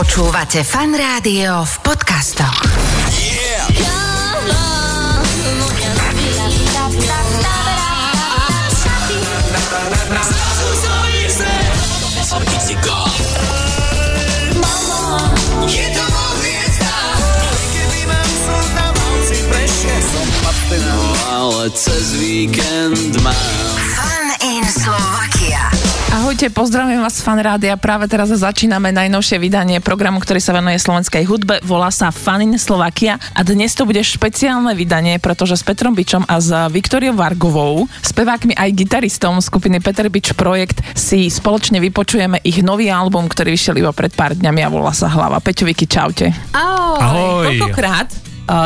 Počúvate Fan Rádio v podcastoch. ale cez víkend mám. Ahojte, pozdravujem vás z Fan Rádia. Práve teraz začíname najnovšie vydanie programu, ktorý sa venuje slovenskej hudbe. Volá sa Fanin Slovakia a dnes to bude špeciálne vydanie, pretože s Petrom Bičom a s Viktoriou Vargovou, spevákmi aj gitaristom skupiny Peter Bič Projekt si spoločne vypočujeme ich nový album, ktorý vyšiel iba pred pár dňami a volá sa Hlava. Peťo Vicky, čaute. Ahoj. Ahoj. Koľkokrát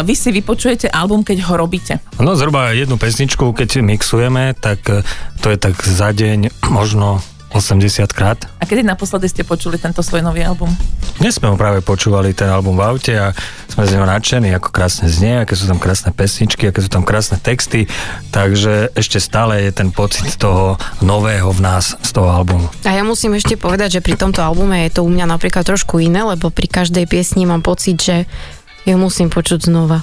vy si vypočujete album, keď ho robíte? No zhruba jednu pesničku, keď mixujeme, tak e, to je tak za deň možno 80 krát. A kedy naposledy ste počuli tento svoj nový album? Dnes sme ho práve počúvali ten album v aute a sme z neho nadšení, ako krásne znie, aké sú tam krásne pesničky, aké sú tam krásne texty, takže ešte stále je ten pocit toho nového v nás z toho albumu. A ja musím ešte povedať, že pri tomto albume je to u mňa napríklad trošku iné, lebo pri každej piesni mám pocit, že ju musím počuť znova.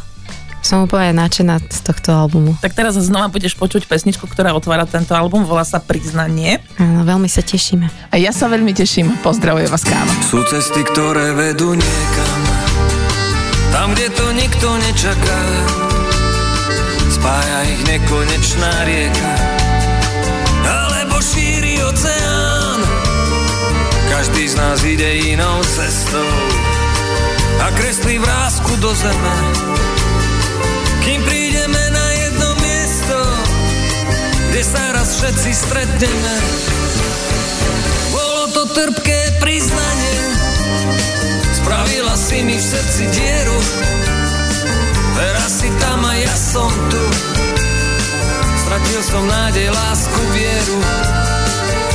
Som úplne nadšená z tohto albumu. Tak teraz znova budeš počuť pesničku, ktorá otvára tento album, volá sa Priznanie. Áno, veľmi sa tešíme. A ja sa veľmi teším. Pozdravuje vás káva. Sú cesty, ktoré vedú niekam Tam, kde to nikto nečaká Spája ich nekonečná rieka Alebo šíri oceán Každý z nás ide inou cestou A kreslí vrázku do zeme stretneme bolo to trpké priznanie. Spravila si mi v srdci dieru. Teraz si tam a ja som tu. Stratil som nádej, lásku, vieru.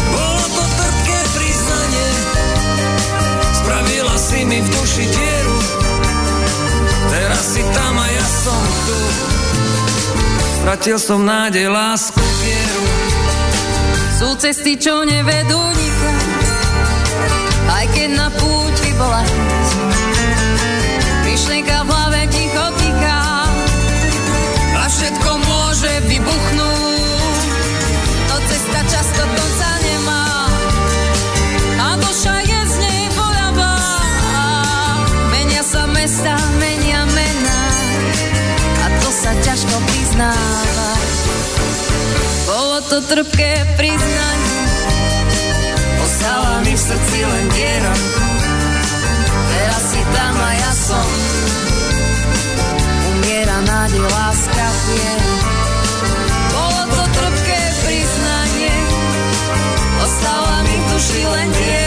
Bolo to trpké priznanie. Spravila si mi v duši dieru. Teraz si tam a ja som tu. Stratil som nádej, lásku, vieru Sú cesty, čo nevedú nikam, aj keď na púti bola. Myšlienka v hlave ticho tiká a všetko môže vybuchnúť. No cesta často konca nemá a duša je z nej bolavá. Menia sa mesta, menia mená a to sa ťažko priznáva. To trpké priznanie, ostala mi v srdci len diera. Teraz si tam a ja som. Umiera nádej, láska, viera. Priznanie, ostala mi v duši len diera.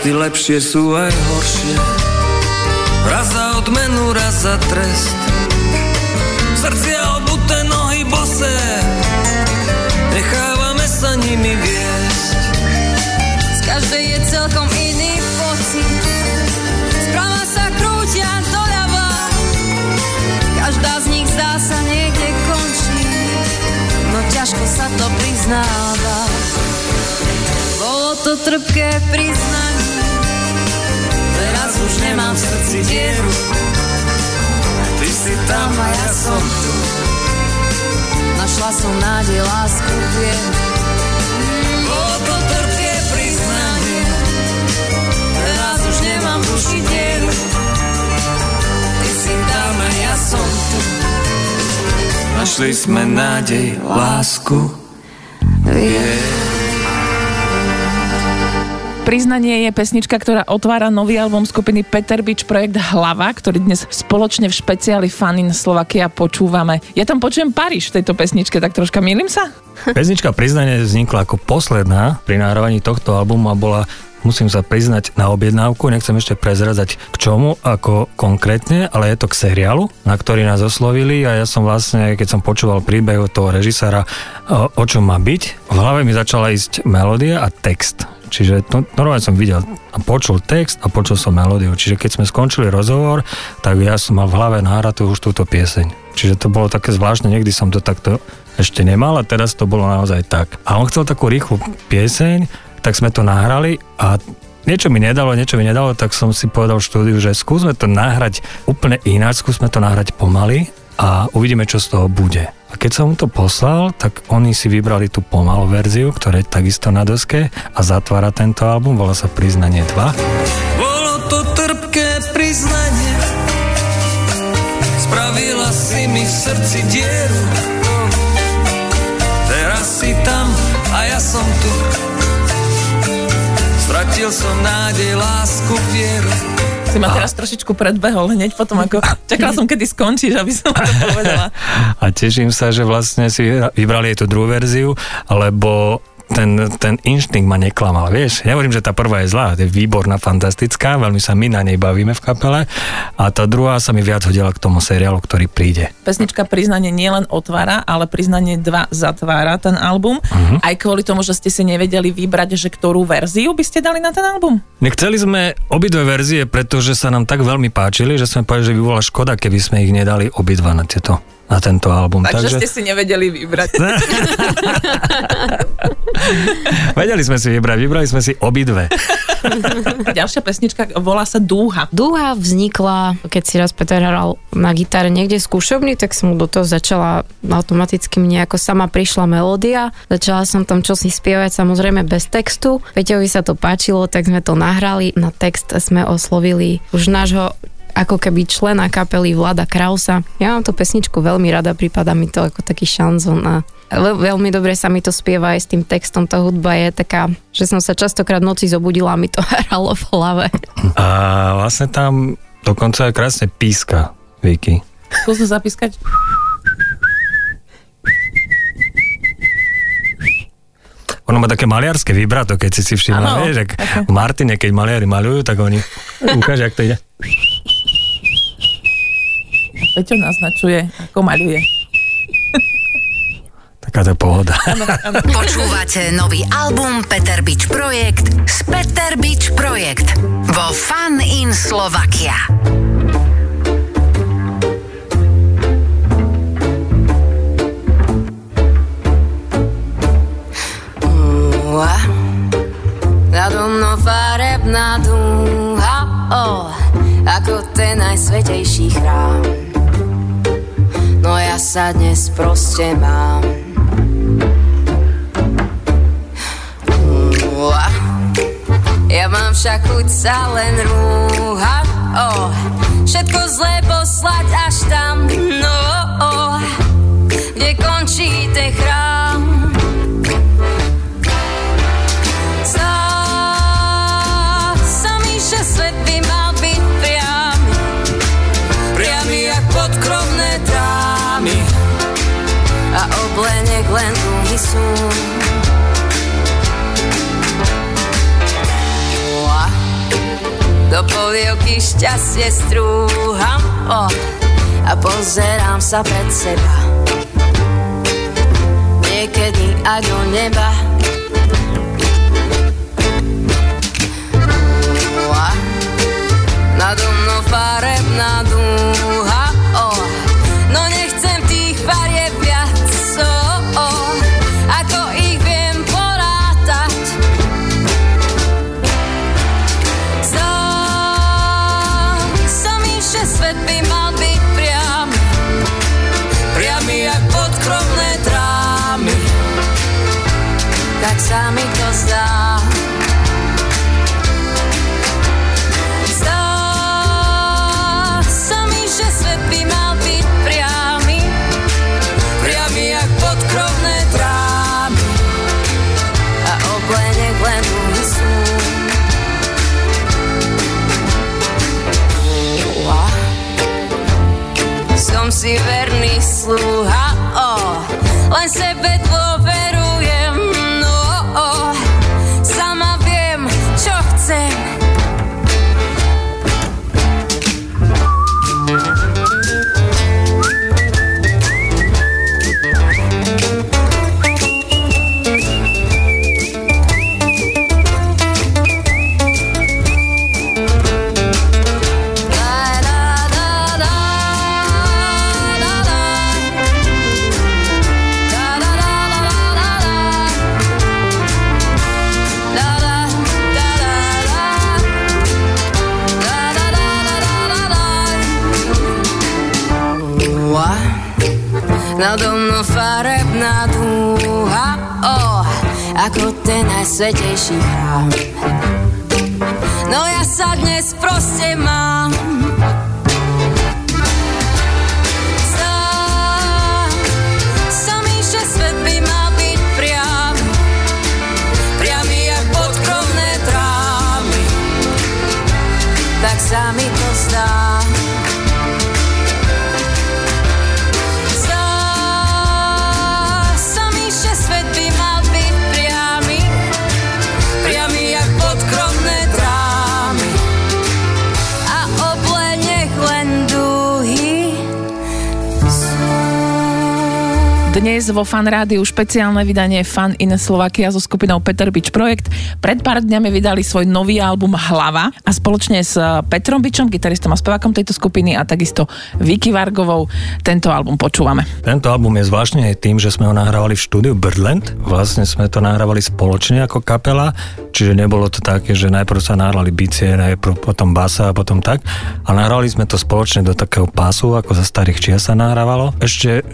Sú cesty lepšie, sú aj horšie. Raz za odmenu, raz za trest. Srdcia obuté, nohy bosé. Nechávame sa nimi viesť. Z každej je celkom iný pocit. Sprava sa krútia doľava, každá z nich zdá sa niekde končí, no ťažko sa to priznáva. To trpké priznanie, teraz už nemám v srdci dieru. Ty si tam a ja som tu Našla som nádej, lásku, vieru. Bolo to trpké Teraz už nemám v. Ty si tam ja som tu Našli sme nádej, lásku Priznanie je pesnička, ktorá otvára nový album skupiny Peter Beach projekt Hlava, ktorý dnes spoločne v špeciáli Fanin Slovakia počúvame. Ja tam počujem Paríž v tejto pesničke, tak troška milím sa? Pesnička Priznanie vznikla ako posledná pri nahrávaní tohto albumu a bola musím sa priznať na objednávku, nechcem ešte prezrazať k čomu, ako konkrétne, ale je to k seriálu, na ktorý nás oslovili a ja som vlastne, keď som počúval príbeh od toho režisára, o, o čom má byť, v hlave mi začala ísť melódia a text. Čiže to, normálne som videl a počul text a počul som melódiu. Čiže keď sme skončili rozhovor, tak ja som mal v hlave nahratú už túto pieseň. Čiže to bolo také zvláštne, niekdy som to takto ešte nemal a teraz to bolo naozaj tak. A on chcel takú rýchlu pieseň, tak sme to nahrali a niečo mi nedalo, niečo mi nedalo, tak som si povedal v štúdiu, že skúsme to nahrať úplne ináč, skúsme to nahrať pomaly a uvidíme, čo z toho bude. A keď som mu to poslal, tak oni si vybrali tú pomalú verziu, ktorá je takisto na doske a zatvára tento album, volá sa Priznanie 2. Bolo to trpké priznanie. Spravila si mi v srdci dieru. Teraz si tam a ja som tu. Stratil som nádej, lásku, vieru Si ma teraz trošičku predbehol hneď potom, ako čakala som, kedy skončíš, aby som to povedala. A teším sa, že vlastne si vybrali aj tú druhú verziu, lebo ten, ten inštinkt ma neklamal, vieš. Nehovorím, že tá prvá je zlá, je výborná, fantastická, veľmi sa my na nej bavíme v kapele a tá druhá sa mi viac hodila k tomu seriálu, ktorý príde. Pesnička Priznanie nielen otvára, ale Priznanie 2 zatvára ten album. Uh-huh. Aj kvôli tomu, že ste si nevedeli vybrať, že ktorú verziu by ste dali na ten album? Nechceli sme obidve verzie, pretože sa nám tak veľmi páčili, že sme povedali, že by bola škoda, keby sme ich nedali obidva na tieto na tento album. Takže, Takže ste si nevedeli vybrať. Vedeli sme si vybrať, vybrali sme si obidve. Ďalšia pesnička volá sa Dúha. Dúha vznikla, keď si raz Peter hral na gitare niekde v skúšobni, tak som mu do toho začala automaticky mne ako sama prišla melódia. Začala som tam čosi spievať samozrejme bez textu. Peťovi sa to páčilo, tak sme to nahrali. Na text sme oslovili už nášho ako keby člena kapely Vlada Krausa. Ja mám tú pesničku veľmi rada, prípada mi to ako taký šanzon a veľmi dobre sa mi to spieva aj s tým textom. Tá hudba je taká, že som sa častokrát noci zobudila a mi to hralo v hlave. A vlastne tam dokonca aj krásne píska, Vicky. Skús to zapískať. Ono má také maliarské vibrato, keď si si všimla, vieš, ak v Martine, keď maliari malujú, tak oni ukáže, ak to ide. Peťo naznačuje, ako maľuje. Taká to pohoda. Počúvate nový album Peter Bič Projekt z Peter Bič Projekt vo Fun in Slovakia. Nado mnou farebná dúha, oh, ako ten najsvetejší chrám no ja sa dnes proste mám. Ja mám však chuť sa len rúhať, oh, všetko zlé poslať až tam, no, oh, kde končí ten chrám. Sú. Do polievky šťastie strúham oh, a pozerám sa pred seba. Niekedy aj do neba. Nado mnou farebná dúha, Dnes vo Fan Rádiu špeciálne vydanie Fan in Slovakia so skupinou Peter Bič Projekt. Pred pár dňami vydali svoj nový album Hlava a spoločne s Petrom Bičom, gitaristom a spevákom tejto skupiny a takisto Vicky Vargovou tento album počúvame. Tento album je zvláštne aj tým, že sme ho nahrávali v štúdiu Birdland. Vlastne sme to nahrávali spoločne ako kapela, čiže nebolo to také, že najprv sa nahrali bicie, najprv potom basa a potom tak. A nahrali sme to spoločne do takého pásu, ako za starých čias sa nahrávalo. Ešte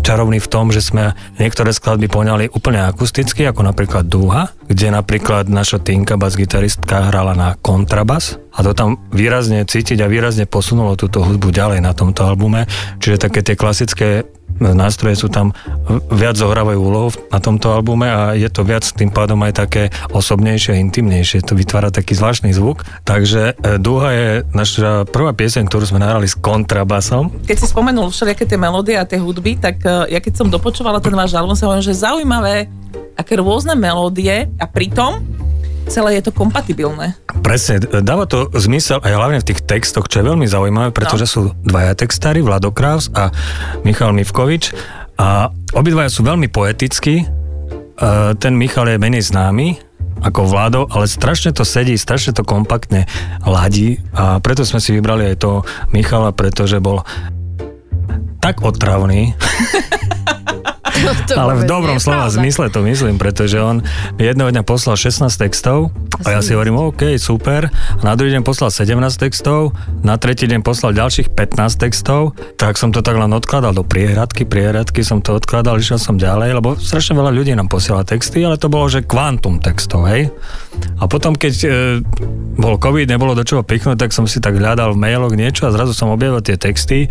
čarovný v tom, že sme niektoré skladby poňali úplne akusticky, ako napríklad Dúha, kde napríklad naša Tinka, bas-gitaristka, hrala na kontrabas a to tam výrazne cítiť a výrazne posunulo túto hudbu ďalej na tomto albume. Čiže také tie klasické nástroje sú tam viac zohrávajú úlohu na tomto albume a je to viac tým pádom aj také osobnejšie intimnejšie. To vytvára taký zvláštny zvuk. Takže e, Dúha je naša prvá pieseň, ktorú sme nahrali s kontrabasom. Keď si spomenul všelijaké tie melódie a tie hudby, tak eh, ja keď som dopočúvala ten váš album, sa hovorím, že zaujímavé, aké rôzne melódie a pritom celé je to kompatibilné. Presne, dáva to zmysel aj hlavne v tých textoch, čo je veľmi zaujímavé, pretože sú dvaja textári, Vlado Krávs a Michal Mivkovič a obidvaja sú veľmi poetickí. E, Ten Michal je menej známy, ako Vlado, ale strašne to sedí, strašne to kompaktne ladí a preto sme si vybrali aj toho Michala, pretože bol tak otravný, To ale v dobrom slova pravda. zmysle to myslím, pretože on jedného dňa poslal 16 textov a ja si hovorím, OK, super. A na druhý deň poslal 17 textov, na tretí deň poslal ďalších 15 textov, tak som to tak len odkladal do priehradky, priehradky som to odkladal, išiel som ďalej, lebo strašne veľa ľudí nám posiela texty, ale to bolo, že kvantum textov, hej. A potom, keď e, bol COVID, nebolo do čoho pichnúť, tak som si tak hľadal v mailoch niečo a zrazu som objavil tie texty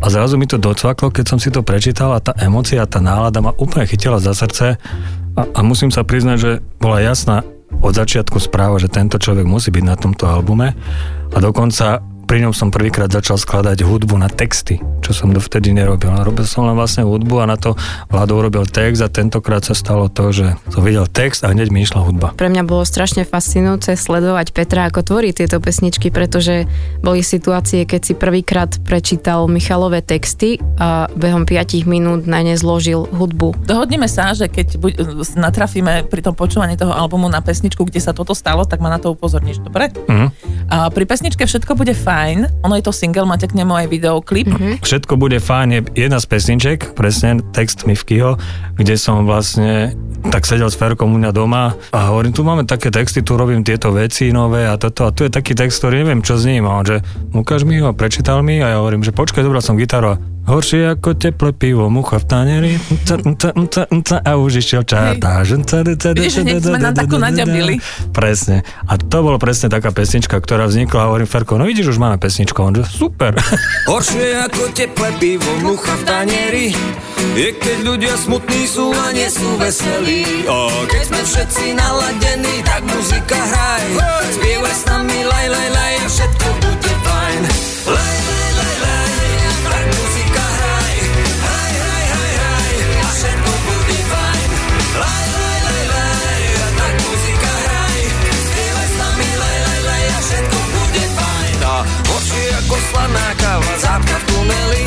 a zrazu mi to docvaklo, keď som si to prečítal a tá emocia, tá nálada ma úplne chytila za srdce a, a musím sa priznať, že bola jasná od začiatku správa, že tento človek musí byť na tomto albume a dokonca pri ňom som prvýkrát začal skladať hudbu na texty, čo som dovtedy nerobil. A robil som len vlastne hudbu a na to Vlado urobil text a tentokrát sa stalo to, že som videl text a hneď mi išla hudba. Pre mňa bolo strašne fascinujúce sledovať Petra, ako tvorí tieto pesničky, pretože boli situácie, keď si prvýkrát prečítal Michalové texty a behom 5 minút na ne zložil hudbu. Dohodneme sa, že keď buď, natrafíme pri tom počúvaní toho albumu na pesničku, kde sa toto stalo, tak ma na to upozorníš, dobre? Mhm. A pri pesničke Všetko bude fajn, ono je to single, máte k nemu aj videoklip. Mm-hmm. Všetko bude fajn je jedna z pesniček, presne text Mivkyho, kde som vlastne tak sedel s Ferkom u mňa doma a hovorím, tu máme také texty, tu robím tieto veci nové a toto a tu je taký text, ktorý neviem čo s ním a on, že ukáž mi ho, prečítal mi a ja hovorím, že počkaj, zobral som gitaru a Horšie ako teplé pivo, mucha v taneri, a už išiel čarta. Vidíš, hneď sme na takú naďabili. Presne. A to bolo presne taká pesnička, ktorá vznikla a hovorím Ferko, no vidíš, už máme pesničku. On, že super. Horšie ako teplé pivo, mucha v tanieri Je keď ľudia smutní sú a nie sú veselí A keď sme všetci naladení, tak muzika hraj Spievaj s nami, laj, laj, laj a všetko bude slaná káva, zápka v tuneli.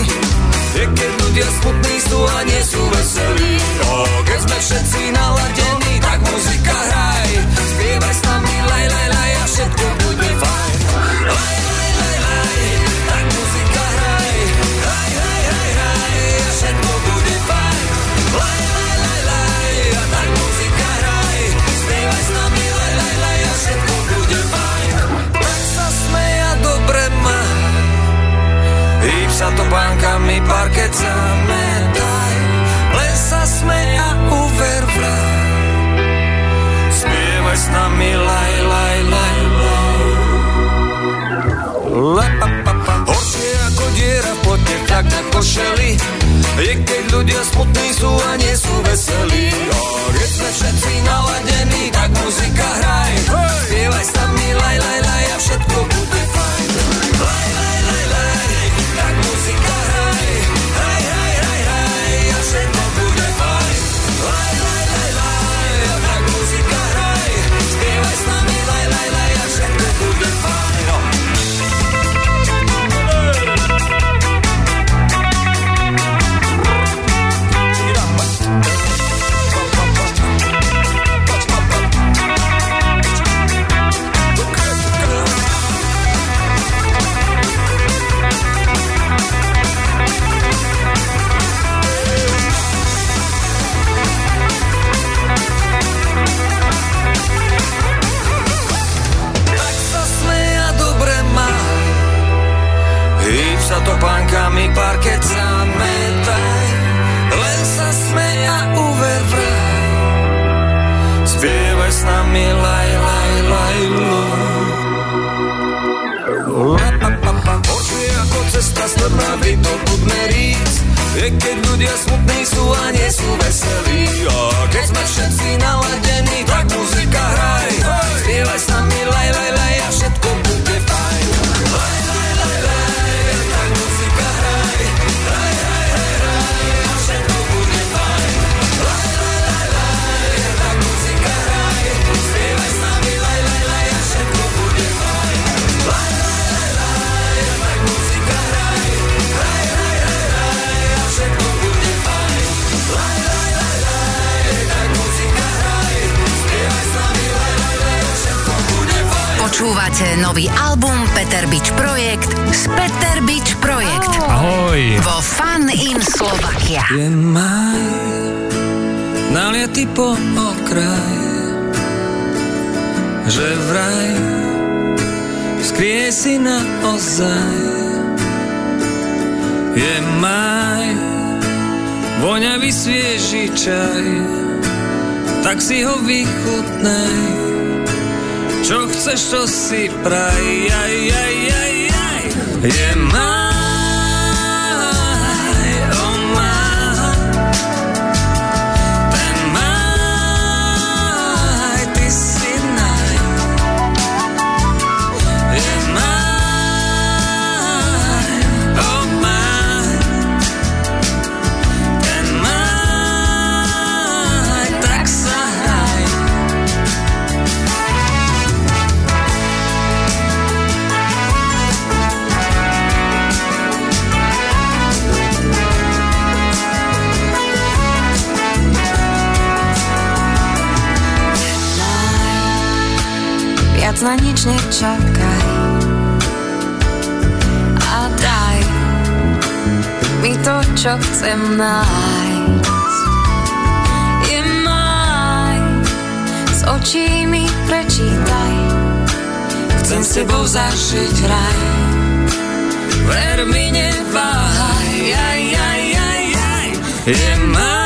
Je keď ľudia smutní sú a nie sú veselí. O, keď sme všetci naladení, Rukami parket zametaj Len sa smej a uver vraj. Spievaj s nami laj, laj, laj, laj. La, pa, pa, pa. Horšie ako diera v potne, tak na košeli. Je keď ľudia smutní sú a nie sú veselí. A keď sme všetci naladení, tak muzika hraj. утро, яй-яй-яй-яй, и нам viac na nič nečakaj a daj mi to, čo chcem nájsť. Je maj, s očí mi prečítaj, chcem s tebou zažiť raj. Ver mi, neváhaj, aj, aj, aj, aj, je maj.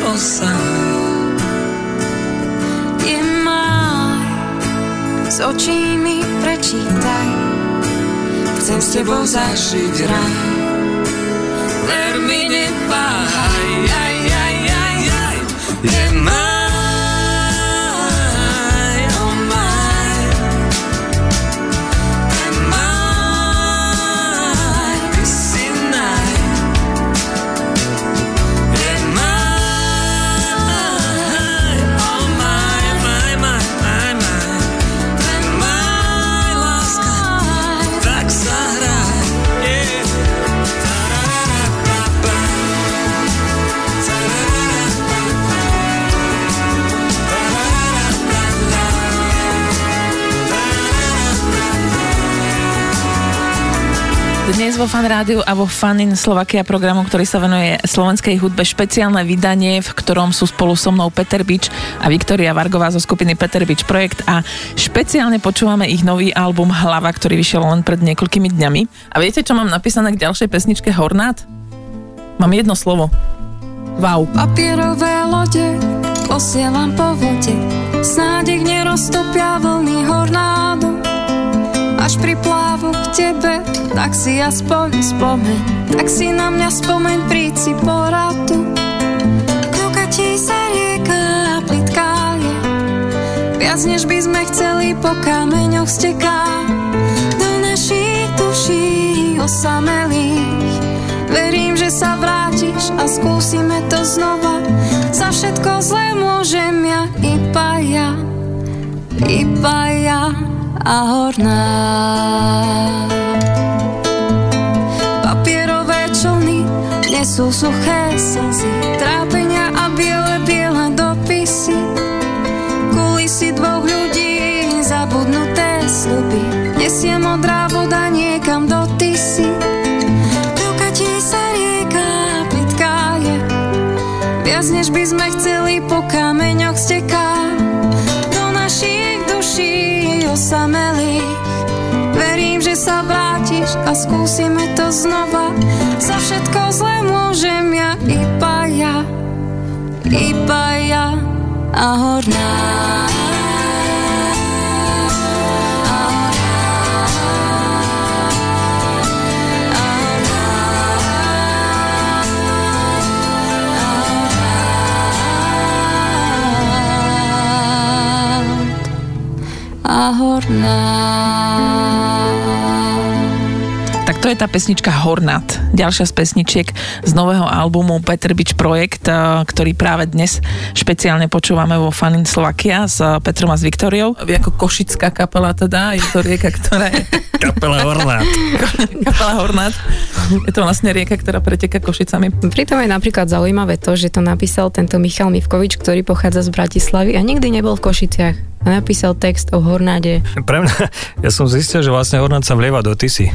osa je maj z očími prečítaj. Chcem s tebou zažiť raj. Ver mi nepáhaj. Aj, aj, aj, aj, aj. Nemaj. Dnes vo Fan Rádiu a vo Fanin Slovakia programu, ktorý sa venuje slovenskej hudbe, špeciálne vydanie, v ktorom sú spolu so mnou Peter Bič a Viktoria Vargová zo skupiny Peter Bič Projekt a špeciálne počúvame ich nový album Hlava, ktorý vyšiel len pred niekoľkými dňami. A viete, čo mám napísané k ďalšej pesničke Hornát? Mám jedno slovo. Wow. Papierové lode posielam po vode, snáď ich neroztopia vlny hornádu. Až priplávu k tebe, tak si aspoň spomeň, tak si na mňa spomeň, príď si poradu. Dokatí sa rieka a plitká je, viac než by sme chceli po kameňoch steká. Do našich duší osamelých, verím, že sa vrátiš a skúsime to znova. Za všetko zlé môžem ja, iba ja, iba ja a horná. Papierové člny nesú suché slzy, trápenia a biele, biele dopisy. Kulisy dvoch ľudí, zabudnuté sľuby, nesie modrá voda niekam do tisy. Dokatí sa rieka plitká je, viac než by sme chceli a skúsime to znova. Za všetko zlé môžem ja, iba ja, iba ja a horná. A horná. Je tá pesnička Hornat. Ďalšia z pesničiek z nového albumu Peter Bič Projekt, eh, ktorý práve dnes špeciálne počúvame vo Fanin Slovakia s Petrom a s Viktoriou. Vy ako košická kapela teda, je to rieka, ktorá je Kapela Hornát. kapela Hornat. Je to vlastne rieka, ktorá preteka Košicami. Pritom je napríklad zaujímavé to, že to napísal tento Michal Mivkovič, ktorý pochádza z Bratislavy a nikdy nebol v Košiciach. A napísal text o Hornáde. Pre mňa, ja som zistil, že vlastne Hornát sa vlieva do Tisy.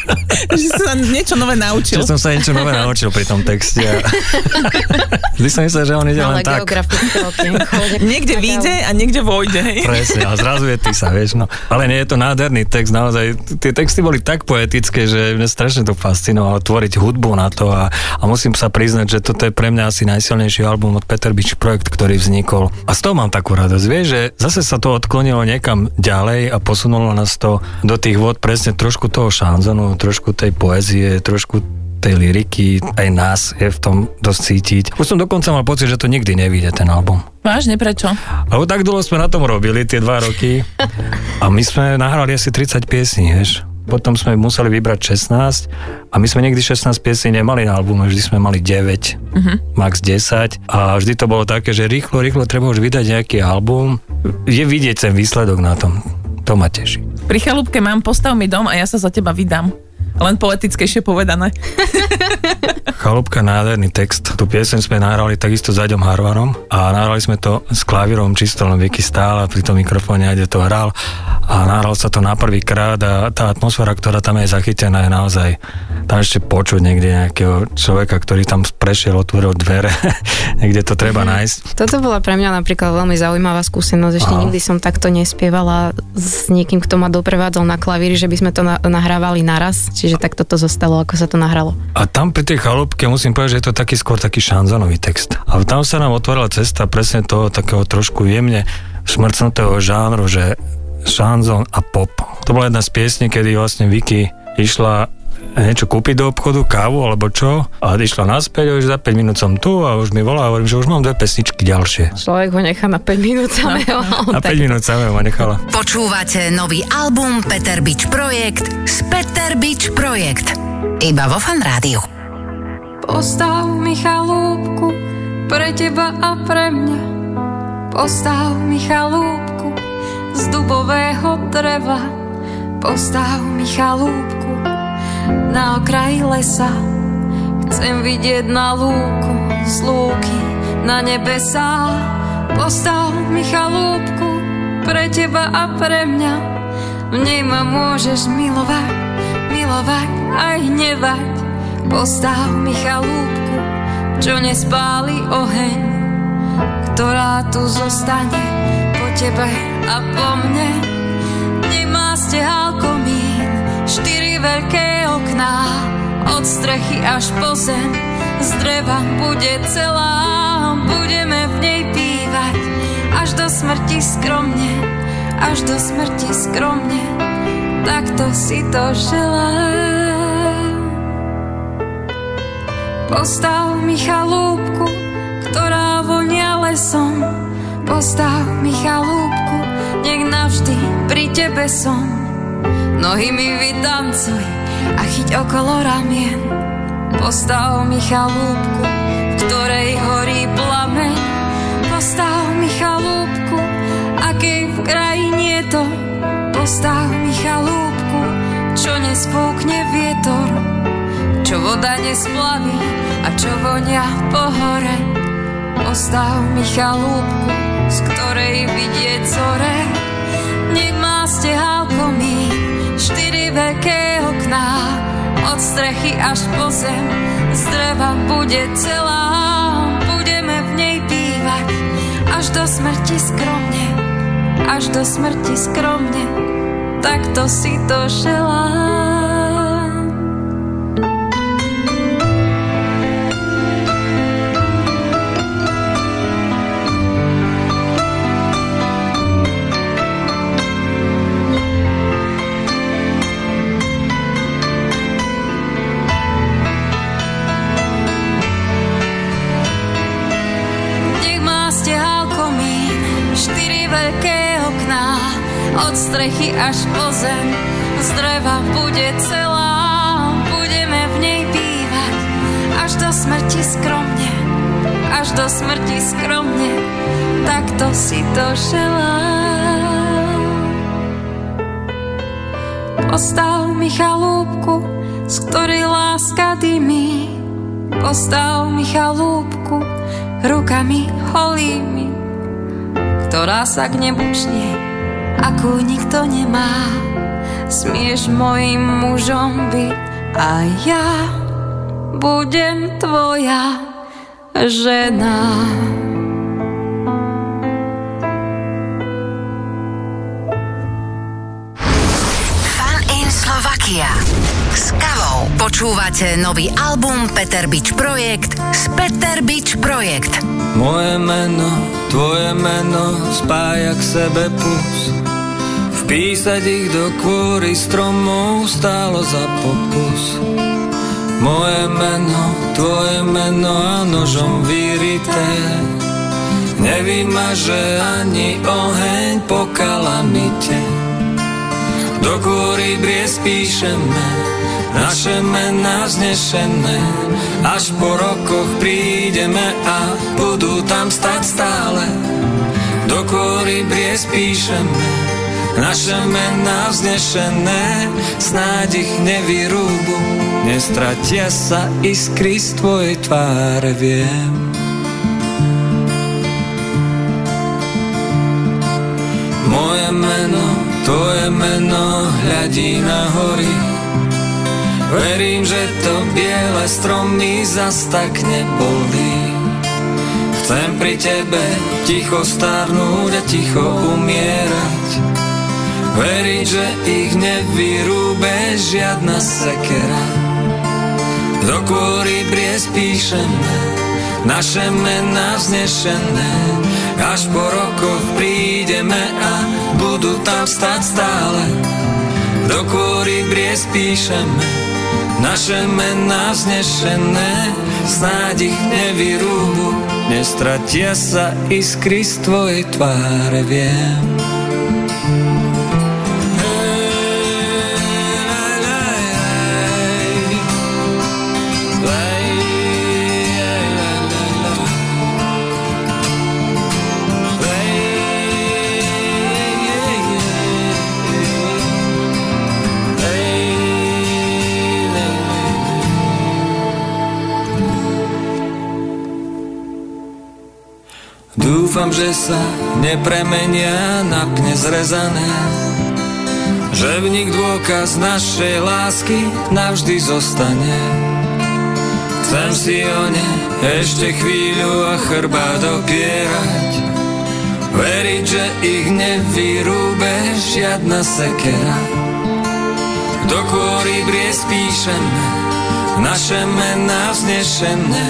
Že si sa niečo nové naučil. Že som sa niečo nové naučil pri tom texte. Vždy som myslel, že on ide len tak. Niekde vyjde a niekde vojde, hej. Presne, a zrazu je Tisa, vieš, no. Ale nie je to nádherný text, naozaj. Tie texty boli tak poetické, že mňa strašne to fascinovalo, tvoriť hudbu na to a, a musím sa priznať, že toto je pre mňa asi najsilnejší album od Peter Beach projekt, ktorý vznikol. A z toho mám takú radosť, vieš, že zase sa to odklonilo niekam ďalej a posunulo nás to do tých vod presne trošku toho šanzonu, trošku tej poezie, trošku tej liriky, aj nás je v tom dosť cítiť. Už som dokonca mal pocit, že to nikdy nevíde ten album. Vážne, prečo? Lebo tak dlho sme na tom robili, tie dva roky. A my sme nahrali asi 30 piesní, vieš. Potom sme museli vybrať 16 a my sme nikdy 16 piesní nemali na albume, vždy sme mali 9, uh-huh. max 10 a vždy to bolo také, že rýchlo, rýchlo treba už vydať nejaký album. Je vidieť ten výsledok na tom. To ma teší. Pri chalúbke mám postav mi dom a ja sa za teba vydám. Len poetickejšie povedané. Chalúbka, nádherný text. Tu pieseň sme nahrali takisto s Aďom Harvarom a nahrali sme to s klavírom čisto, len Vicky stál a pri tom mikrofóne Aďo to hral a nahral sa to na prvý krát a tá atmosféra, ktorá tam je zachytená, je naozaj tam ešte počuť niekde nejakého človeka, ktorý tam prešiel, otvoril dvere, niekde to treba nájsť. Toto bola pre mňa napríklad veľmi zaujímavá skúsenosť. Ešte Aha. nikdy som takto nespievala s niekým, kto ma doprevádzal na klavíri, že by sme to na- nahrávali naraz. Čiže takto to zostalo, ako sa to nahralo. A tam pri tej chalúbke musím povedať, že je to taký skôr taký šanzonový text. A tam sa nám otvorila cesta presne toho takého trošku jemne šmrcnutého žánru, že šanzon a pop. To bola jedna z piesní, kedy vlastne Vicky išla niečo kúpiť do obchodu, kávu alebo čo a išla naspäť a už za 5 minút som tu a už mi volá a hovorím, že už mám dve pesničky ďalšie. Človek ho nechá na 5 minút samého. Na 5 minút samého ma nechala. Počúvate nový album Peter Bič Projekt z Peter Bič Projekt. Iba vo Fan Rádiu. Postav mi chalúbku pre teba a pre mňa. Postav mi chalúbku z dubového dreva. Postav mi chalúbku na okraji lesa. Chcem vidieť na lúku z lúky na nebesá. Postav mi chalúbku pre teba a pre mňa. V nej ma môžeš milovať milovať aj hnevať. Postav mi chalúbku, čo nespáli oheň, ktorá tu zostane po tebe a po mne. Nemá stehal komín, štyri veľké okná, od strechy až po zem, z dreva bude celá, budeme v nej bývať, až do smrti skromne, až do smrti skromne, takto si to želám. Postav mi chalúbku, ktorá vonia lesom. Postav mi chalúbku, nech navždy pri tebe som. Nohy mi vytancuj a chyť okolo ramien. Postav mi chalúbku, v ktorej horí plameň. Postav mi chalúbku, akej v krajine je to. Postav mi chalúbku, čo nespúkne vietor, čo voda nesplaví a čo vonia po hore. Postav mi chalúbku, z ktorej vidieť zore. Nech má stehálko štyri veľké okná, od strechy až po zem, z dreva bude celá, budeme v nej bývať, až do smrti skromne, až do smrti skromne, takto si to želám. Strechy až po zem, z dreva bude celá, budeme v nej bývať, až do smrti skromne, až do smrti skromne, takto si to želám. Postav mi chalúbku, z ktorej láska dymí, postav mi chalúbku, rukami holými, ktorá sa k nebu čnie, akú nikto nemá. Smieš mojim mužom byť a ja budem tvoja žena. Fan in Slovakia. S kavou počúvate nový album Peter Bič Projekt z Peter Bič Projekt. Moje meno, tvoje meno spája k sebe plus Vpísať ich do kôry stromov stálo za pokus. Moje meno, tvoje meno a nožom vyrité. Nevymaže ani oheň po kalamite. Do kôry bries píšeme naše mená vznešené. Až po rokoch prídeme a budú tam stať stále. Do kôry bries píšeme naše mená vznešené Snáď ich nevyrúbu. Nestratia sa iskry z tvojej tváre, viem. Moje meno, tvoje meno hľadí na hory. Verím, že to biele stromy zas tak nebolí Chcem pri tebe ticho starnúť a ticho umierať Veriť, že ich nevyrúbe žiadna sekera. Do kôry bries píšeme naše mená vznešené. Až po rokoch prídeme a budú tam stať stále. Do kôry bries píšeme naše mená vznešené. Snáď ich nevyrúbu Nestratia sa iskry z tvojej tváre, viem Dúfam, že sa nepremenia na pne zrezané že v nich dôkaz našej lásky navždy zostane. Chcem si o ne ešte chvíľu a chrba dopierať. Veriť, že ich nevyrúbe žiadna sekera. Do kôry bries píšeme, naše mená vznešené.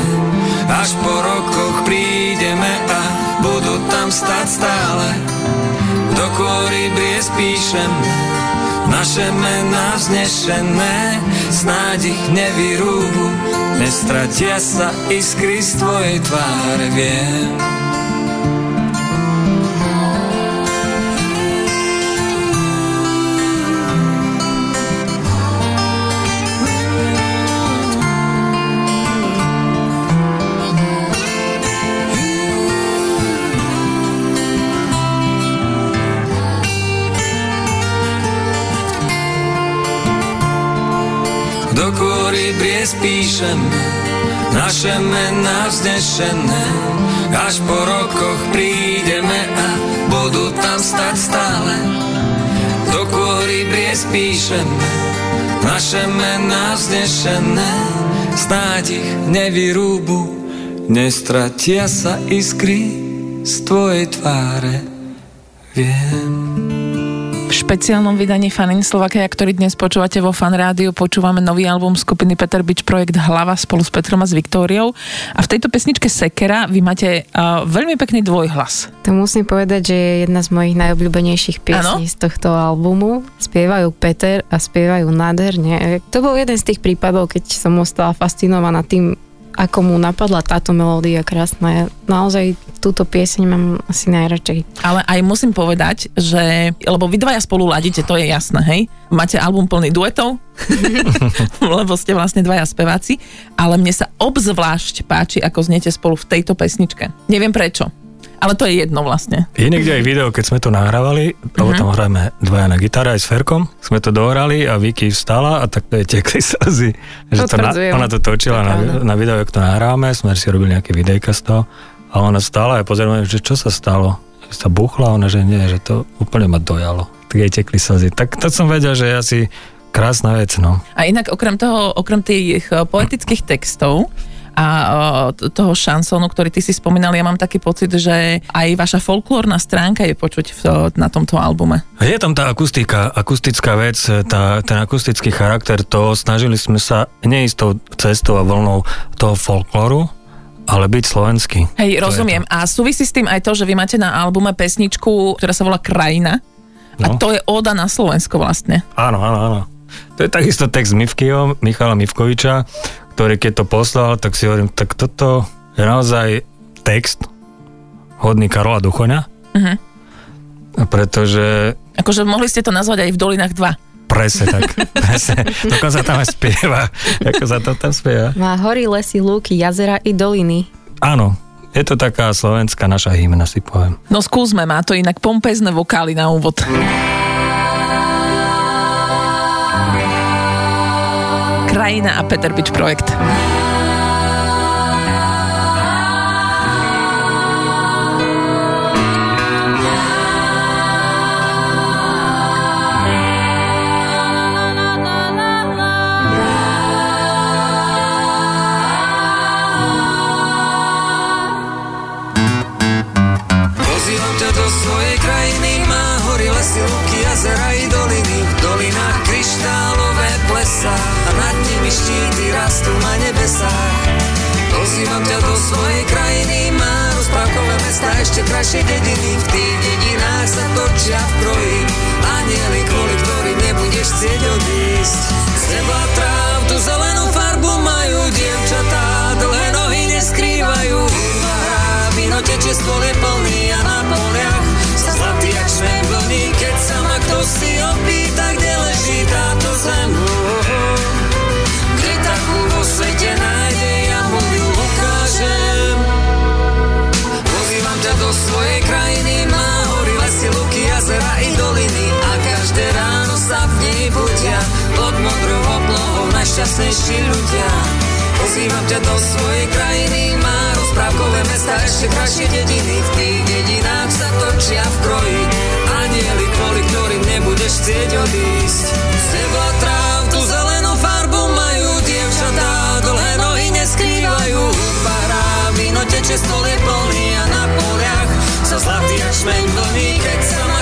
Až po rokoch prídeme a budú tam stať stále. Do kôry bries píšeme, naše mená vznešené, snáď ich nevyrúbu, nestratia sa iskry z tvojej tváre, viem. Kôry bries píšeme naše mená vznešené. Až po rokoch prídeme a budú tam stať stále. Do kôry bries píšeme naše mená vznešené. Snáď ich nevyrúbu, nestratia sa iskry z tvojej tváre. Viem. Špeciálnom vydaní Fanin Slovakia, ktorý dnes počúvate vo Fan Rádiu, počúvame nový album skupiny Peter Bič projekt Hlava spolu s Petrom a s Viktóriou. A v tejto pesničke Sekera vy máte uh, veľmi pekný dvojhlas. To musím povedať, že je jedna z mojich najobľúbenejších piesní z tohto albumu. Spievajú Peter a spievajú nádherne. To bol jeden z tých prípadov, keď som ostala fascinovaná tým, ako mu napadla táto melódia krásna. Ja naozaj túto pieseň mám asi najradšej. Ale aj musím povedať, že, lebo vy dvaja spolu ladíte, to je jasné, hej? Máte album plný duetov, lebo ste vlastne dvaja speváci, ale mne sa obzvlášť páči, ako zniete spolu v tejto pesničke. Neviem prečo. Ale to je jedno vlastne. Je niekde aj video, keď sme to nahrávali, lebo Mhm. tam hráme dvaja na gitare aj s Ferkom, sme to dohrali a Vicky vstala a tak to je tekli slzy. Že to na, ona to točila To na, na video, ako to nahráme, sme si robili nejaké videjka z toho a ona vstala a pozerujeme, že čo sa stalo. Že sa buchla, ona, že nie, že to úplne ma dojalo. Tak jej tekli slzy. Tak to som vedel, že asi krásna vec, no. A inak okrem toho, okrem tých eh, poetických textov a toho šansónu, ktorý ty si spomínal, ja mám taký pocit, že aj vaša folklórna stránka je počuť v, na tomto albume. A Je tam tá akustika, akustická vec, tá, ten akustický charakter, to snažili sme sa neísť tou cestou a vlnou toho folklóru, ale byť slovenský. Hej, To rozumiem. A súvisí s tým aj to, že vy máte na albume pesničku, ktorá sa volá Krajina. A No. to je óda na Slovensko vlastne. Áno, áno, áno. To je takisto text Mivkyho, Michala Mivkoviča, ktorý keď to poslal, tak si hovorím, tak toto je naozaj text hodný Karola Duchoňa, Mhm. pretože Akože mohli ste to nazvať aj v Dolinách 2. presne tak, presne, dokonca tam aj spieva, ako sa to tam spieva. Má hory, lesy, lúky, jazera i doliny. Áno, je to taká slovenská naša hymna, si poviem. No skúsme, má to inak pompezné vokály na úvod. Krajina a Peter Bič projekt. Pozývam štíty rastú na nebesách. Pozývam ťa do svojej krajiny, má rozprávkové mesta, ešte krajšie dediny. V tých dedinách sa točia v kroji anieli, kvôli ktorým nebudeš chcieť odísť. Z teba tráv tú zelenú farbu majú dievčatá, dlhé nohy neskrývajú. Hrá, víno teče, stôl je plný a na poliach sa zlatý jak vlní, keď sa ma kto si opýta, kde leží táto zem. Kde i doliny a každé ráno sa v nej budia pod modrou oblohou najšťastnejší ľudia. Pozývam ťa do svojej krajiny, má rozprávkové mesta, ešte krajšie dediny. V tých dedinách sa točia v kroji, anieli, kvôli ktorým nebudeš chcieť odísť. Z teba tráv, tú zelenú farbu majú dievčatá, dlhé nohy neskrývajú. Pará, víno teče, stol plný a na poliach sa zlatý až vlní, keď sa ma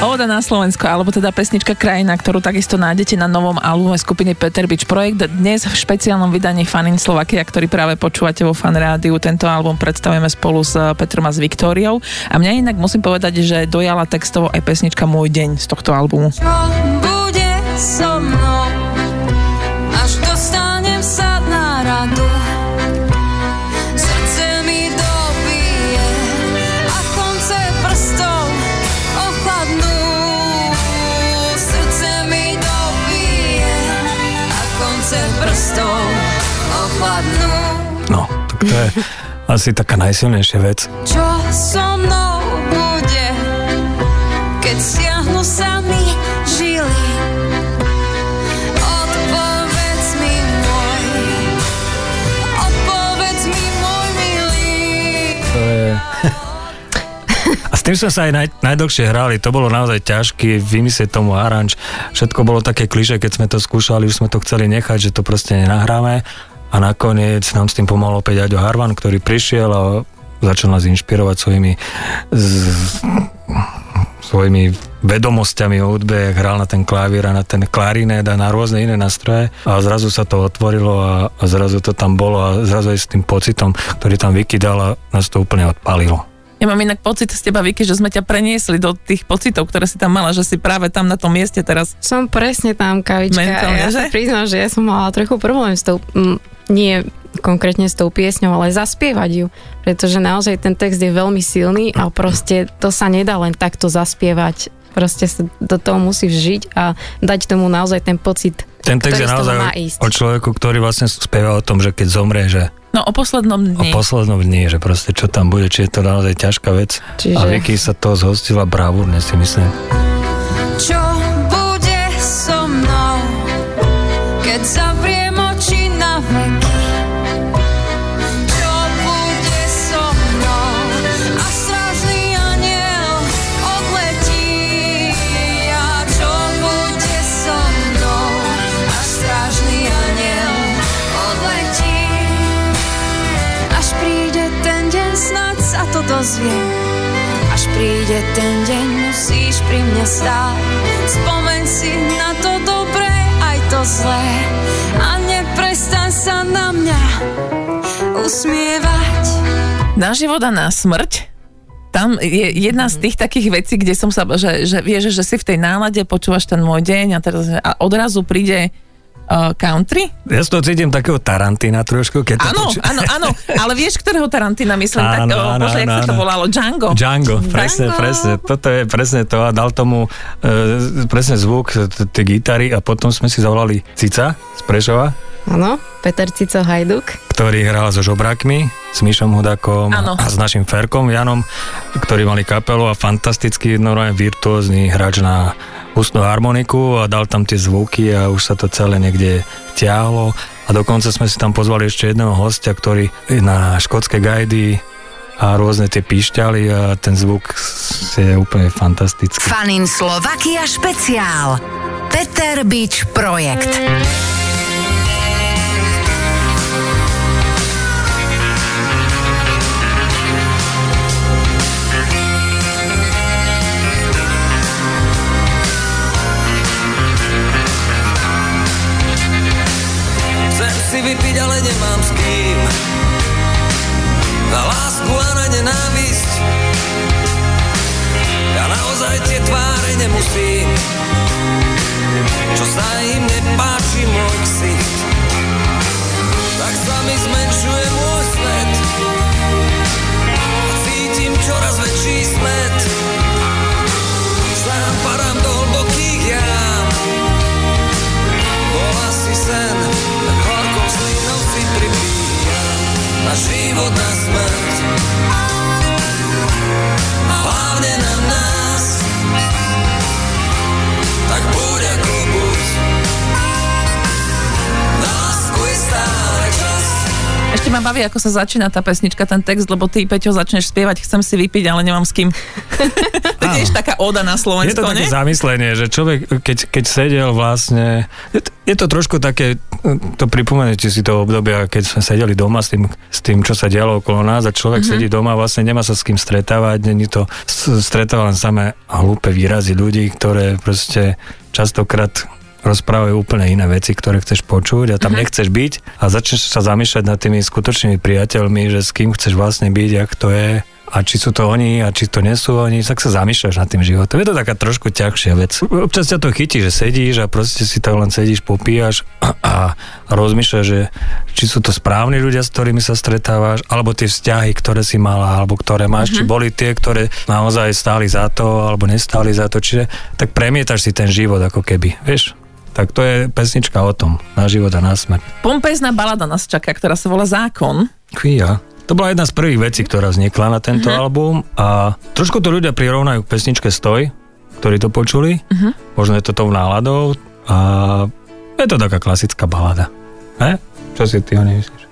Oda na Slovensko, alebo teda pesnička Krajina, ktorú takisto nájdete na novom albume skupiny Peter Beach Projekt. Dnes v špeciálnom vydaní Fanin Slovakia, ktorý práve počúvate vo Fan Rádiu. Tento album predstavujeme spolu s Petrom a s Viktóriou. A mňa inak musím povedať, že dojala textovo aj pesnička Môj deň z tohto albumu. Čo bude so mnou, to je asi taká najsilnejšia vec. Čo so mnou bude, keď stiahnu sa mi žily? Odpovedz mi môj, odpovedz mi môj milý. To je... A s tým sme sa aj naj, najdlhšie hrali, to bolo naozaj ťažké vymyslieť tomu aranž. Všetko bolo také kliše, keď sme to skúšali, už sme to chceli nechať, že to proste nenahráme. A nakoniec nám s tým pomohol opäť Aďo Harvan, ktorý prišiel a začal nás inšpirovať svojimi z, svojimi vedomosťami o hudbe, hral na ten klavír a na ten klarinet a na rôzne iné nástroje a zrazu sa to otvorilo a, a zrazu to tam bolo a zrazu aj s tým pocitom, ktorý tam vykydal a nás to úplne odpalilo. Ja mám inak pocit z teba, Vicky, že sme ťa preniesli do tých pocitov, ktoré si tam mala, že si práve tam na tom mieste teraz. Som presne tam, kavička. Mentálne, ja že? sa priznám, že ja som mala trochu problém s tou, m, nie konkrétne s tou piesňou, ale zaspievať ju. Pretože naozaj ten text je veľmi silný a proste to sa nedá len takto zaspievať. Proste sa do toho musíš žiť a dať tomu naozaj ten pocit, Ten text ktorý je naozaj má o, ísť. o človeku, ktorý vlastne spieva o tom, že keď zomrie, že No o poslednom o dni. poslednom dni, že proste čo tam bude, či je to naozaj ťažká vec. Čiže- A Vicky sa toho zhostila bravúrne, si myslím. Čo pri mne stáť. Spomeň si na to dobré, aj to zlé. A neprestaň sa na mňa usmievať. Na život a na smrť tam je jedna z tých takých vecí, kde som sa, že, že vieš, že si v tej nálade počúvaš ten môj deň a, teraz, a odrazu príde uh, country. Ja z toho cítim takého Tarantina trošku, keď to Áno, poču- áno, áno, ale vieš, ktorého Tarantina myslím? tak, Áno, o, áno, bože, jak áno, sa to áno. volalo? Django. Django, presne, Django. presne. Toto je presne to a dal tomu e, presne zvuk tej gitary a potom sme si zavolali Cica z Prešova, Áno, Peter Cico Hajduk. ktorý hral so žobrákmi, s Mišom Hudakom Áno. a s našim Ferkom Janom, ktorí mali kapelu a fantastický, normálne virtuózny hráč na ústnu harmoniku a dal tam tie zvuky a už sa to celé niekde ťahlo a dokonca sme si tam pozvali ešte jedného hostia, ktorý na škótske gajdy a rôzne tie píšťaly a ten zvuk je úplne fantastický. Fanin Slovakia špeciál. Peter Beach Projekt. Si vypiť, ale nemám s kým. Na lásku a na nenávisť Ja naozaj tie tváre nemusím. Čo sa im nepáči môj ksicht Tak sa mi zmenšuje vivo tan ma baví, ako sa začína tá pesnička, ten text, lebo ty, Peťo, začneš spievať, chcem si vypiť, ale nemám s kým. to je tiež taká oda na Je Slovensko, to také nie? zamyslenie, že človek, keď, keď sedel vlastne, je to, je to trošku také, to pripomenete si to obdobia, keď sme sedeli doma s tým, s tým čo sa dialo okolo nás a človek mm-hmm. sedí doma, vlastne nemá sa s kým stretávať, není to, stretáva len samé hlúpe výrazy ľudí, ktoré proste častokrát rozprávajú úplne iné veci, ktoré chceš počuť a tam mm-hmm. nechceš byť a začneš sa zamýšľať nad tými skutočnými priateľmi, že s kým chceš vlastne byť, jak to je a či sú to oni a či to nie sú oni, tak sa zamýšľaš nad tým životom. Je to taká trošku ťažšia vec. Občas ťa to chytí, že sedíš a proste si tam len sedíš, popíjaš a, a rozmýšľaš, že či sú to správni ľudia, s ktorými sa stretávaš, alebo tie vzťahy, ktoré si mala, alebo ktoré máš, mm-hmm. či boli tie, ktoré naozaj stáli za to, alebo nestáli za to. Čiže tak premietaš si ten život ako keby, vieš? Tak to je pesnička o tom, na život a na smrť. Pompezná balada nás čaká, ktorá sa volá Zákon. Kvíja. To bola jedna z prvých vecí, ktorá vznikla na tento uh-huh. album a trošku to ľudia prirovnajú k pesničke Stoj, ktorí to počuli. Uh-huh. Možno je to tou náladou a je to taká klasická balada. Ne? Čo si ty o nej myslíš?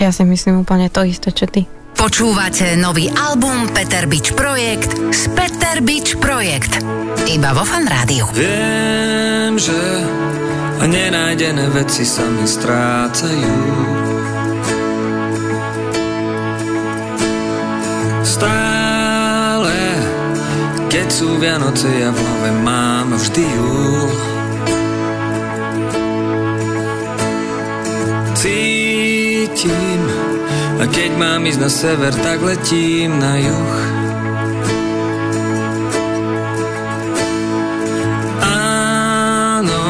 Ja si myslím úplne to isté, čo ty. Počúvate nový album Peter Bič Projekt z Peter Bič Projekt. Iba vo Fan Rádiu. Viem, že nenájdené veci sa mi strácajú. Stále, keď sú Vianoce, ja v hlave mám vždy júl. Cítim, mám ísť na sever, tak letím na juh. Áno,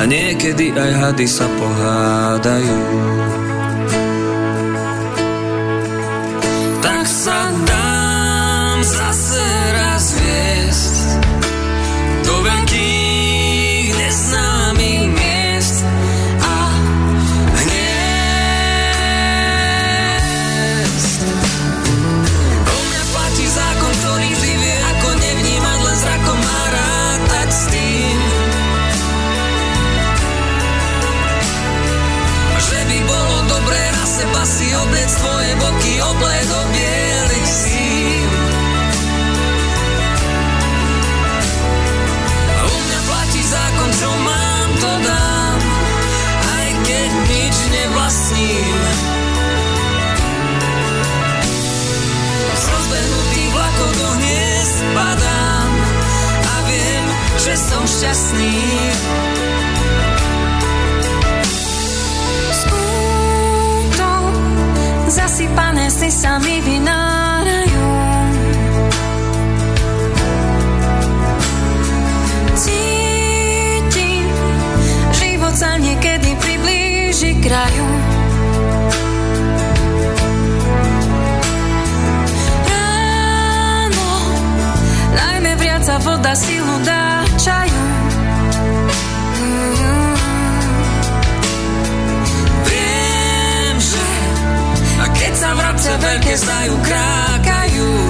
a niekedy aj hady sa pohádajú. Šťastný. S útom zasypané sny sa mi vynárajú. Cítim, život sa niekedy priblíži kraju. Ráno, najmä vriaca voda silu dá a keď sa vrabce veľké zdajú, krákajú.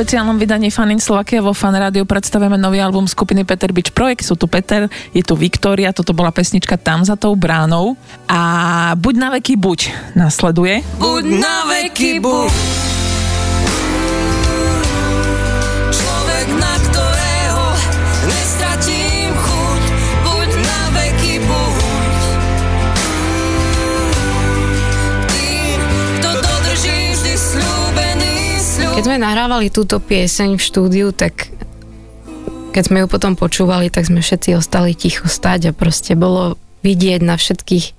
Špeciálnom vydaní Fan in Slovakia vo Fan Rádiu predstavujeme nový album skupiny Peter Beach Projekt. Sú tu Peter, je tu Viktória, toto bola pesnička Tam za tou bránou. A buď na veky buď nasleduje. Buď na veky buď Keď sme nahrávali túto pieseň v štúdiu, tak keď sme ju potom počúvali, tak sme všetci ostali ticho stať a proste bolo vidieť na všetkých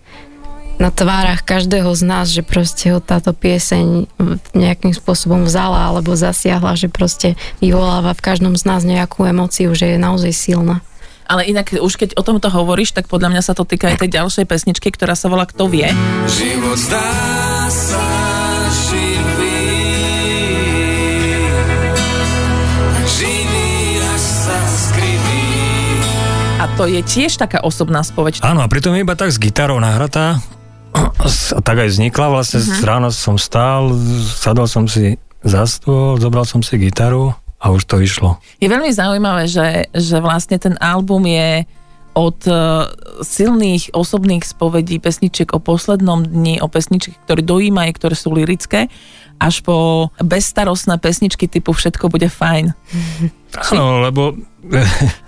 na tvárach každého z nás, že proste ho táto pieseň nejakým spôsobom vzala alebo zasiahla, že proste vyvoláva v každom z nás nejakú emóciu, že je naozaj silná. Ale inak už keď o tomto hovoríš, tak podľa mňa sa to týka aj tej ďalšej pesničky, ktorá sa volá Kto vie. Život zdá sa A to je tiež taká osobná spoveď. Áno, a pritom iba tak s gitarou nahratá. A tak aj vznikla, vlastne uh-huh. ráno som stál, sadol som si za stôl, zobral som si gitaru a už to išlo. Je veľmi zaujímavé, že, že vlastne ten album je od uh, silných osobných spovedí pesničiek o poslednom dni, o pesničky, ktoré dojímajú, ktoré sú lirické, až po bezstarostné pesničky typu Všetko bude fajn. Áno, lebo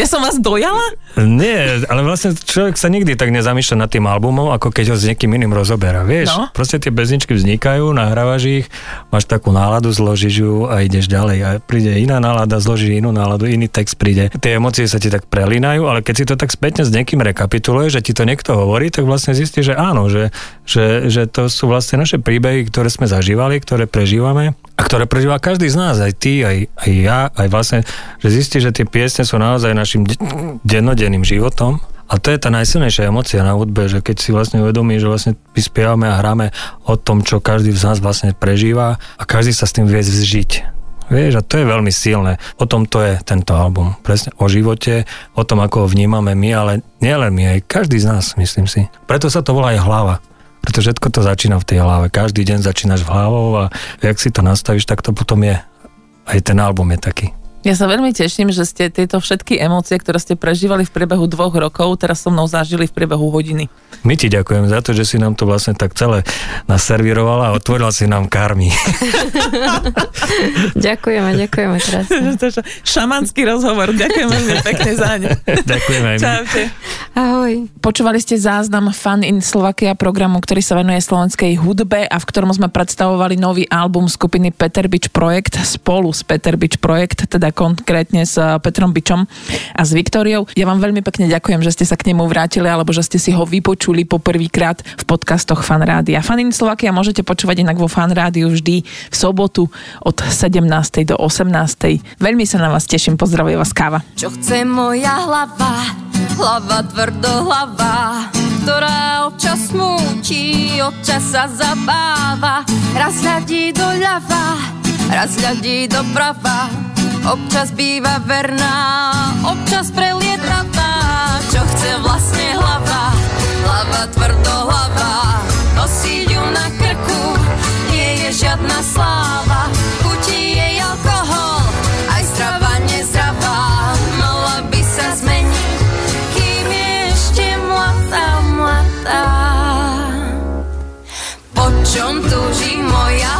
Ja som vás dojala? Nie, ale vlastne človek sa nikdy tak nezamýšľa nad tým albumom, ako keď ho s niekým iným rozoberá. Vieš, No. proste tie bezničky vznikajú, nahrávaš ich, máš takú náladu, zložíš ju a ideš ďalej. A príde iná nálada, zložíš inú náladu, iný text príde. Tie emócie sa ti tak prelínajú, ale keď si to tak spätne s niekým rekapituluješ, že ti to niekto hovorí, tak vlastne zistíš, že áno, že, že, že to sú vlastne naše príbehy, ktoré sme zažívali, ktoré prežívame a ktoré prežíva každý z nás, aj ty, aj, aj ja, aj vlastne, že zistíš, že tie piesne sú naozaj našim de- dennodenným životom. A to je tá najsilnejšia emocia na hudbe, že keď si vlastne uvedomí, že vlastne my spievame a hráme o tom, čo každý z nás vlastne prežíva a každý sa s tým vie zžiť. Vieš, a to je veľmi silné. O tom to je tento album. Presne o živote, o tom, ako ho vnímame my, ale nielen my, aj každý z nás, myslím si. Preto sa to volá aj hlava. Preto všetko to začína v tej hlave. Každý deň začínaš v hlavou a jak si to nastavíš, tak to potom je. Aj ten album je taký. Ja sa veľmi teším, že ste tieto všetky emócie, ktoré ste prežívali v priebehu dvoch rokov, teraz so mnou zažili v priebehu hodiny. My ti ďakujem za to, že si nám to vlastne tak celé naservirovala a otvorila si nám karmy. Ďakujeme, ďakujeme teraz. To je Šamanský rozhovor, ďakujem veľmi pekne za ne. Ďakujem aj my. Čaute. Ahoj. Počúvali ste záznam Fun in Slovakia programu, ktorý sa venuje slovenskej hudbe a v ktorom sme predstavovali nový album skupiny Peter Bič Projekt spolu s Peter Projekt, teda konkrétne s eh, Petrom Bičom a s Viktóriou. Ja vám veľmi pekne ďakujem, že ste sa k nemu vrátili alebo že ste si ho vypočuli poprvýkrát v podcastoch Fan Rádia. Fun in Slovakia môžete počúvať inak vo Fan vždy v sobotu od 17. do 18. Veľmi sa na vás teším, pozdravuje vás Káva. Čo chce moja hlava, hlava tvrdohlava, ktorá občas smúti, občas sa zabáva. Raz hľadí doľava, raz hľadí doprava, občas býva verná, občas prelietavá. Čo chce vlastne hlava, hlava tvrdohlava, nosiť ju na krku, nie je žiadna sláva, chutí jej alkohol, aj strava nezdravá, mala by sa zmeniť, kým je ešte mladá, mladá. Po čom túži moja